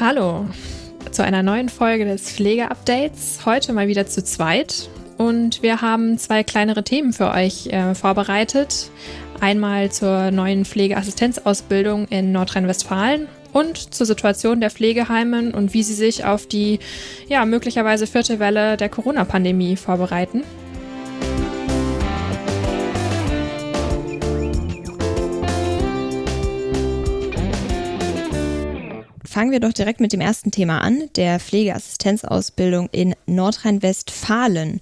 Hallo zu einer neuen Folge des Pflegeupdates. Heute mal wieder zu zweit. Und wir haben zwei kleinere Themen für euch äh, vorbereitet. Einmal zur neuen Pflegeassistenzausbildung in Nordrhein-Westfalen und zur Situation der Pflegeheimen und wie sie sich auf die ja, möglicherweise vierte Welle der Corona-Pandemie vorbereiten. Fangen wir doch direkt mit dem ersten Thema an, der Pflegeassistenzausbildung in Nordrhein-Westfalen.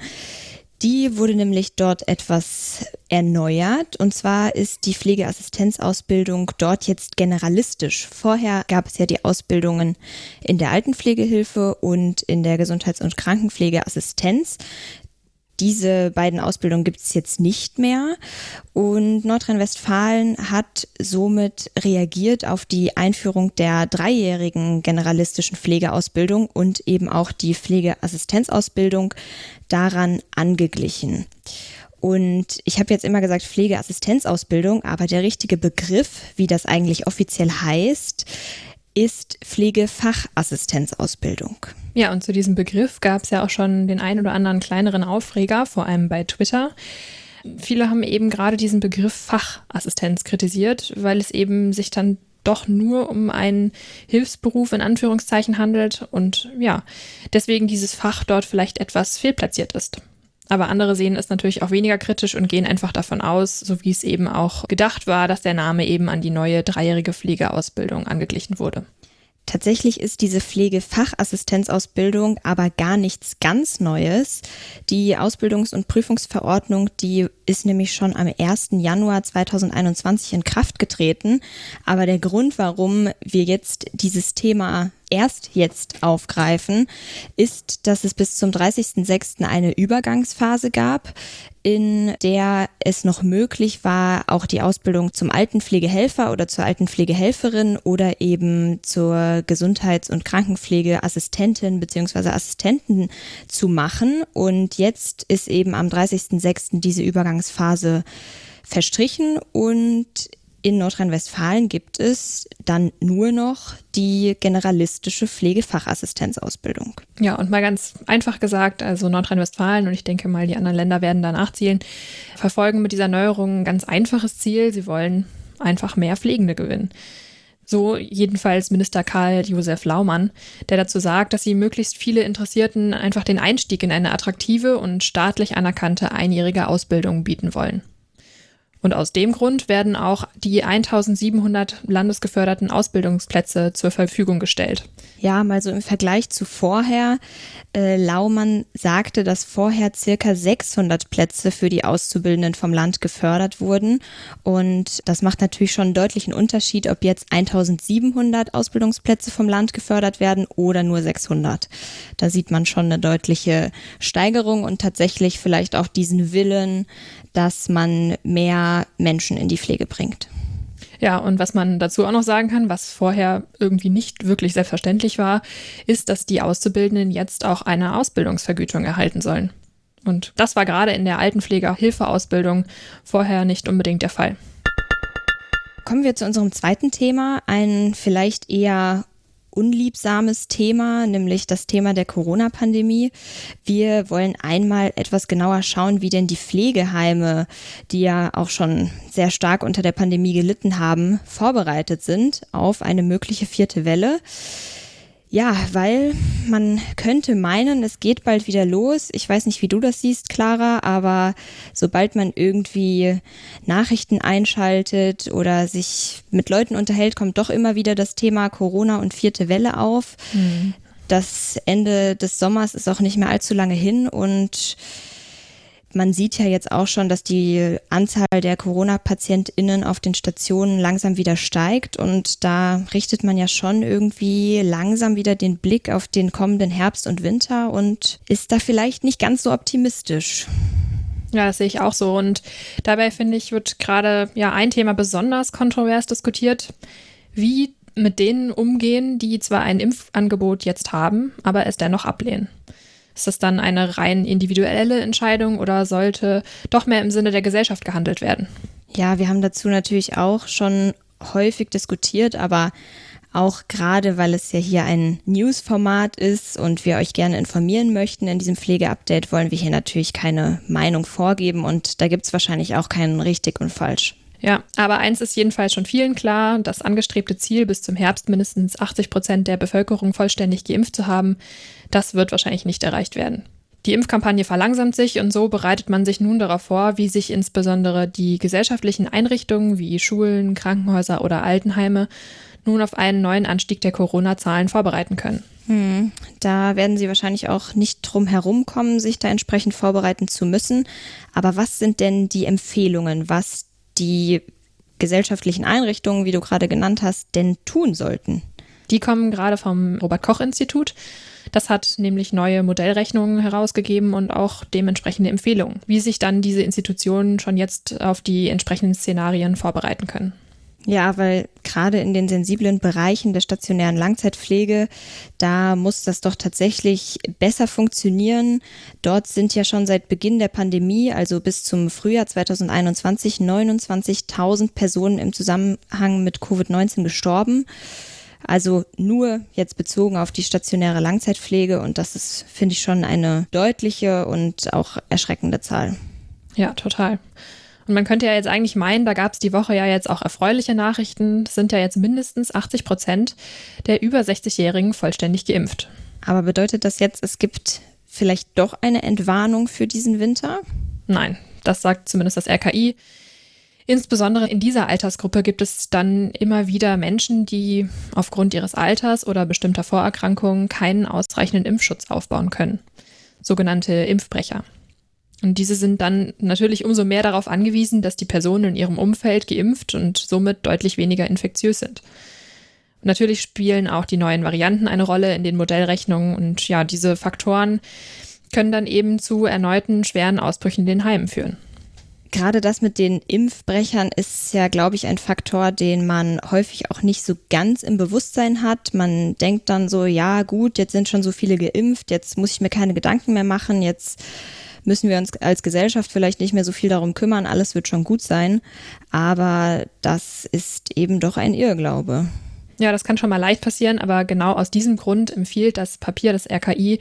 Die wurde nämlich dort etwas erneuert. Und zwar ist die Pflegeassistenzausbildung dort jetzt generalistisch. Vorher gab es ja die Ausbildungen in der Altenpflegehilfe und in der Gesundheits- und Krankenpflegeassistenz. Diese beiden Ausbildungen gibt es jetzt nicht mehr. Und Nordrhein-Westfalen hat somit reagiert auf die Einführung der dreijährigen generalistischen Pflegeausbildung und eben auch die Pflegeassistenzausbildung daran angeglichen. Und ich habe jetzt immer gesagt Pflegeassistenzausbildung, aber der richtige Begriff, wie das eigentlich offiziell heißt, ist Pflegefachassistenzausbildung. Ja, und zu diesem Begriff gab es ja auch schon den ein oder anderen kleineren Aufreger, vor allem bei Twitter. Viele haben eben gerade diesen Begriff Fachassistenz kritisiert, weil es eben sich dann doch nur um einen Hilfsberuf in Anführungszeichen handelt und ja, deswegen dieses Fach dort vielleicht etwas fehlplatziert ist. Aber andere sehen es natürlich auch weniger kritisch und gehen einfach davon aus, so wie es eben auch gedacht war, dass der Name eben an die neue dreijährige Pflegeausbildung angeglichen wurde. Tatsächlich ist diese Pflegefachassistenzausbildung aber gar nichts ganz Neues. Die Ausbildungs- und Prüfungsverordnung, die ist nämlich schon am 1. Januar 2021 in Kraft getreten. Aber der Grund, warum wir jetzt dieses Thema erst jetzt aufgreifen, ist, dass es bis zum 30.06. eine Übergangsphase gab, in der es noch möglich war, auch die Ausbildung zum Altenpflegehelfer oder zur Altenpflegehelferin oder eben zur Gesundheits- und Krankenpflegeassistentin beziehungsweise Assistenten zu machen. Und jetzt ist eben am 30.06. diese Übergangsphase verstrichen und in Nordrhein-Westfalen gibt es dann nur noch die generalistische Pflegefachassistenzausbildung. Ja, und mal ganz einfach gesagt, also Nordrhein-Westfalen und ich denke mal, die anderen Länder werden da nachzielen, verfolgen mit dieser Neuerung ein ganz einfaches Ziel. Sie wollen einfach mehr Pflegende gewinnen. So jedenfalls Minister Karl Josef Laumann, der dazu sagt, dass sie möglichst viele Interessierten einfach den Einstieg in eine attraktive und staatlich anerkannte einjährige Ausbildung bieten wollen. Und aus dem Grund werden auch die 1700 landesgeförderten Ausbildungsplätze zur Verfügung gestellt. Ja, mal so im Vergleich zu vorher. Äh, Laumann sagte, dass vorher circa 600 Plätze für die Auszubildenden vom Land gefördert wurden. Und das macht natürlich schon einen deutlichen Unterschied, ob jetzt 1700 Ausbildungsplätze vom Land gefördert werden oder nur 600. Da sieht man schon eine deutliche Steigerung und tatsächlich vielleicht auch diesen Willen, dass man mehr Menschen in die Pflege bringt. Ja, und was man dazu auch noch sagen kann, was vorher irgendwie nicht wirklich selbstverständlich war, ist, dass die Auszubildenden jetzt auch eine Ausbildungsvergütung erhalten sollen. Und das war gerade in der Altenpfleger-Hilfeausbildung vorher nicht unbedingt der Fall. Kommen wir zu unserem zweiten Thema, ein vielleicht eher unliebsames Thema, nämlich das Thema der Corona-Pandemie. Wir wollen einmal etwas genauer schauen, wie denn die Pflegeheime, die ja auch schon sehr stark unter der Pandemie gelitten haben, vorbereitet sind auf eine mögliche vierte Welle. Ja, weil man könnte meinen, es geht bald wieder los. Ich weiß nicht, wie du das siehst, Clara, aber sobald man irgendwie Nachrichten einschaltet oder sich mit Leuten unterhält, kommt doch immer wieder das Thema Corona und vierte Welle auf. Mhm. Das Ende des Sommers ist auch nicht mehr allzu lange hin und man sieht ja jetzt auch schon, dass die Anzahl der Corona-PatientInnen auf den Stationen langsam wieder steigt und da richtet man ja schon irgendwie langsam wieder den Blick auf den kommenden Herbst und Winter und ist da vielleicht nicht ganz so optimistisch. Ja, das sehe ich auch so. Und dabei finde ich, wird gerade ja ein Thema besonders kontrovers diskutiert. Wie mit denen umgehen, die zwar ein Impfangebot jetzt haben, aber es dennoch ablehnen. Ist das dann eine rein individuelle Entscheidung oder sollte doch mehr im Sinne der Gesellschaft gehandelt werden? Ja, wir haben dazu natürlich auch schon häufig diskutiert, aber auch gerade, weil es ja hier ein News-Format ist und wir euch gerne informieren möchten in diesem Pflegeupdate, wollen wir hier natürlich keine Meinung vorgeben und da gibt es wahrscheinlich auch keinen richtig und falsch. Ja, aber eins ist jedenfalls schon vielen klar, das angestrebte Ziel, bis zum Herbst mindestens 80 Prozent der Bevölkerung vollständig geimpft zu haben, das wird wahrscheinlich nicht erreicht werden. Die Impfkampagne verlangsamt sich und so bereitet man sich nun darauf vor, wie sich insbesondere die gesellschaftlichen Einrichtungen wie Schulen, Krankenhäuser oder Altenheime nun auf einen neuen Anstieg der Corona-Zahlen vorbereiten können. Hm, da werden Sie wahrscheinlich auch nicht drum herumkommen, sich da entsprechend vorbereiten zu müssen. Aber was sind denn die Empfehlungen, was die gesellschaftlichen Einrichtungen, wie du gerade genannt hast, denn tun sollten? Die kommen gerade vom Robert Koch Institut. Das hat nämlich neue Modellrechnungen herausgegeben und auch dementsprechende Empfehlungen, wie sich dann diese Institutionen schon jetzt auf die entsprechenden Szenarien vorbereiten können. Ja, weil gerade in den sensiblen Bereichen der stationären Langzeitpflege, da muss das doch tatsächlich besser funktionieren. Dort sind ja schon seit Beginn der Pandemie, also bis zum Frühjahr 2021, 29.000 Personen im Zusammenhang mit Covid-19 gestorben. Also nur jetzt bezogen auf die stationäre Langzeitpflege und das ist, finde ich, schon eine deutliche und auch erschreckende Zahl. Ja, total. Und man könnte ja jetzt eigentlich meinen, da gab es die Woche ja jetzt auch erfreuliche Nachrichten. Es sind ja jetzt mindestens 80 Prozent der über 60-Jährigen vollständig geimpft. Aber bedeutet das jetzt, es gibt vielleicht doch eine Entwarnung für diesen Winter? Nein, das sagt zumindest das RKI. Insbesondere in dieser Altersgruppe gibt es dann immer wieder Menschen, die aufgrund ihres Alters oder bestimmter Vorerkrankungen keinen ausreichenden Impfschutz aufbauen können. Sogenannte Impfbrecher. Und diese sind dann natürlich umso mehr darauf angewiesen, dass die Personen in ihrem Umfeld geimpft und somit deutlich weniger infektiös sind. Natürlich spielen auch die neuen Varianten eine Rolle in den Modellrechnungen und ja, diese Faktoren können dann eben zu erneuten schweren Ausbrüchen in den Heimen führen gerade das mit den Impfbrechern ist ja, glaube ich, ein Faktor, den man häufig auch nicht so ganz im Bewusstsein hat. Man denkt dann so, ja gut, jetzt sind schon so viele geimpft, jetzt muss ich mir keine Gedanken mehr machen, jetzt müssen wir uns als Gesellschaft vielleicht nicht mehr so viel darum kümmern, alles wird schon gut sein. Aber das ist eben doch ein Irrglaube. Ja, das kann schon mal leicht passieren, aber genau aus diesem Grund empfiehlt das Papier des RKI,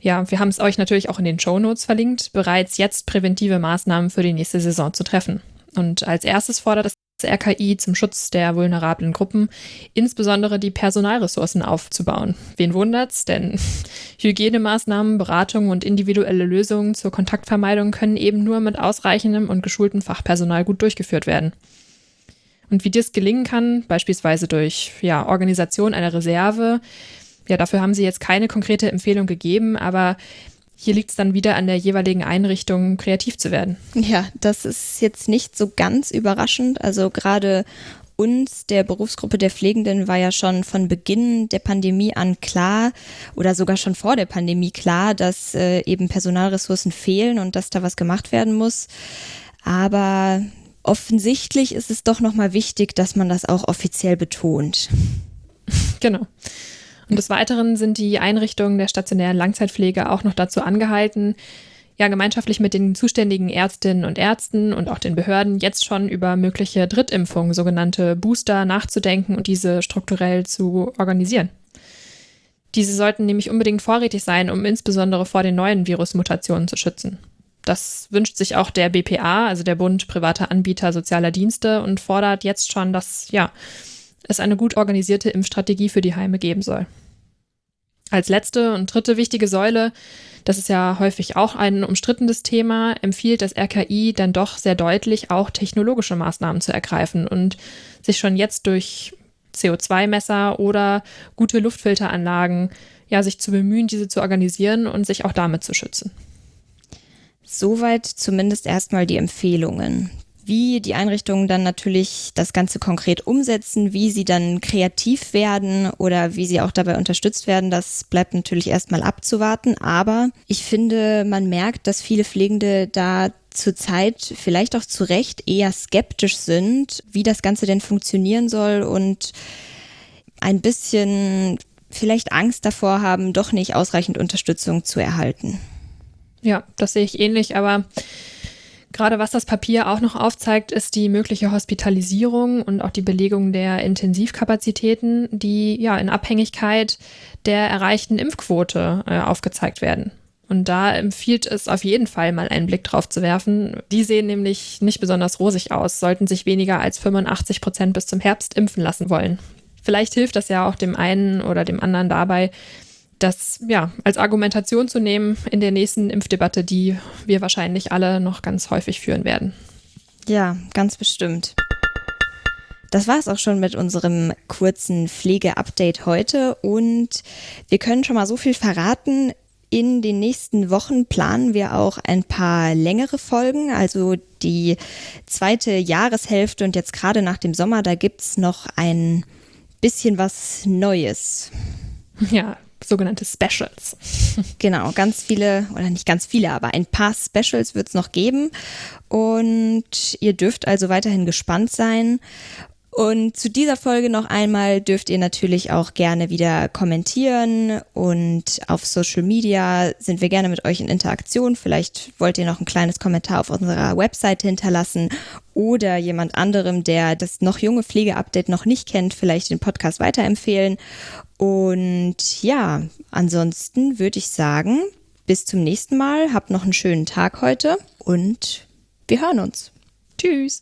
ja, wir haben es euch natürlich auch in den Show Notes verlinkt, bereits jetzt präventive Maßnahmen für die nächste Saison zu treffen. Und als erstes fordert das RKI zum Schutz der vulnerablen Gruppen insbesondere die Personalressourcen aufzubauen. Wen wundert's? Denn Hygienemaßnahmen, Beratung und individuelle Lösungen zur Kontaktvermeidung können eben nur mit ausreichendem und geschultem Fachpersonal gut durchgeführt werden. Und wie das gelingen kann, beispielsweise durch ja, Organisation einer Reserve, ja, dafür haben sie jetzt keine konkrete Empfehlung gegeben, aber hier liegt es dann wieder an der jeweiligen Einrichtung, kreativ zu werden. Ja, das ist jetzt nicht so ganz überraschend. Also gerade uns, der Berufsgruppe der Pflegenden, war ja schon von Beginn der Pandemie an klar oder sogar schon vor der Pandemie klar, dass äh, eben Personalressourcen fehlen und dass da was gemacht werden muss. Aber offensichtlich ist es doch nochmal wichtig, dass man das auch offiziell betont. Genau. Und des Weiteren sind die Einrichtungen der stationären Langzeitpflege auch noch dazu angehalten, ja gemeinschaftlich mit den zuständigen Ärztinnen und Ärzten und auch den Behörden jetzt schon über mögliche Drittimpfungen, sogenannte Booster, nachzudenken und diese strukturell zu organisieren. Diese sollten nämlich unbedingt vorrätig sein, um insbesondere vor den neuen Virusmutationen zu schützen. Das wünscht sich auch der BPA, also der Bund privater Anbieter sozialer Dienste, und fordert jetzt schon, dass ja, es eine gut organisierte Impfstrategie für die Heime geben soll. Als letzte und dritte wichtige Säule, das ist ja häufig auch ein umstrittenes Thema, empfiehlt das RKI dann doch sehr deutlich auch technologische Maßnahmen zu ergreifen und sich schon jetzt durch CO2-Messer oder gute Luftfilteranlagen ja sich zu bemühen, diese zu organisieren und sich auch damit zu schützen. Soweit zumindest erstmal die Empfehlungen. Wie die Einrichtungen dann natürlich das Ganze konkret umsetzen, wie sie dann kreativ werden oder wie sie auch dabei unterstützt werden, das bleibt natürlich erstmal abzuwarten. Aber ich finde, man merkt, dass viele Pflegende da zurzeit vielleicht auch zu Recht eher skeptisch sind, wie das Ganze denn funktionieren soll und ein bisschen vielleicht Angst davor haben, doch nicht ausreichend Unterstützung zu erhalten. Ja, das sehe ich ähnlich, aber gerade was das Papier auch noch aufzeigt, ist die mögliche Hospitalisierung und auch die Belegung der Intensivkapazitäten, die ja in Abhängigkeit der erreichten Impfquote äh, aufgezeigt werden. Und da empfiehlt es auf jeden Fall mal einen Blick drauf zu werfen. Die sehen nämlich nicht besonders rosig aus, sollten sich weniger als 85 Prozent bis zum Herbst impfen lassen wollen. Vielleicht hilft das ja auch dem einen oder dem anderen dabei, das ja als Argumentation zu nehmen in der nächsten Impfdebatte, die wir wahrscheinlich alle noch ganz häufig führen werden. Ja, ganz bestimmt. Das war es auch schon mit unserem kurzen Pflege-Update heute und wir können schon mal so viel verraten. In den nächsten Wochen planen wir auch ein paar längere Folgen, also die zweite Jahreshälfte und jetzt gerade nach dem Sommer, da gibt es noch ein bisschen was Neues. Ja, sogenannte Specials. Genau, ganz viele, oder nicht ganz viele, aber ein paar Specials wird es noch geben. Und ihr dürft also weiterhin gespannt sein. Und zu dieser Folge noch einmal dürft ihr natürlich auch gerne wieder kommentieren und auf Social Media sind wir gerne mit euch in Interaktion. Vielleicht wollt ihr noch ein kleines Kommentar auf unserer Webseite hinterlassen oder jemand anderem, der das noch junge Pflegeupdate noch nicht kennt, vielleicht den Podcast weiterempfehlen. Und ja, ansonsten würde ich sagen, bis zum nächsten Mal. Habt noch einen schönen Tag heute und wir hören uns. Tschüss.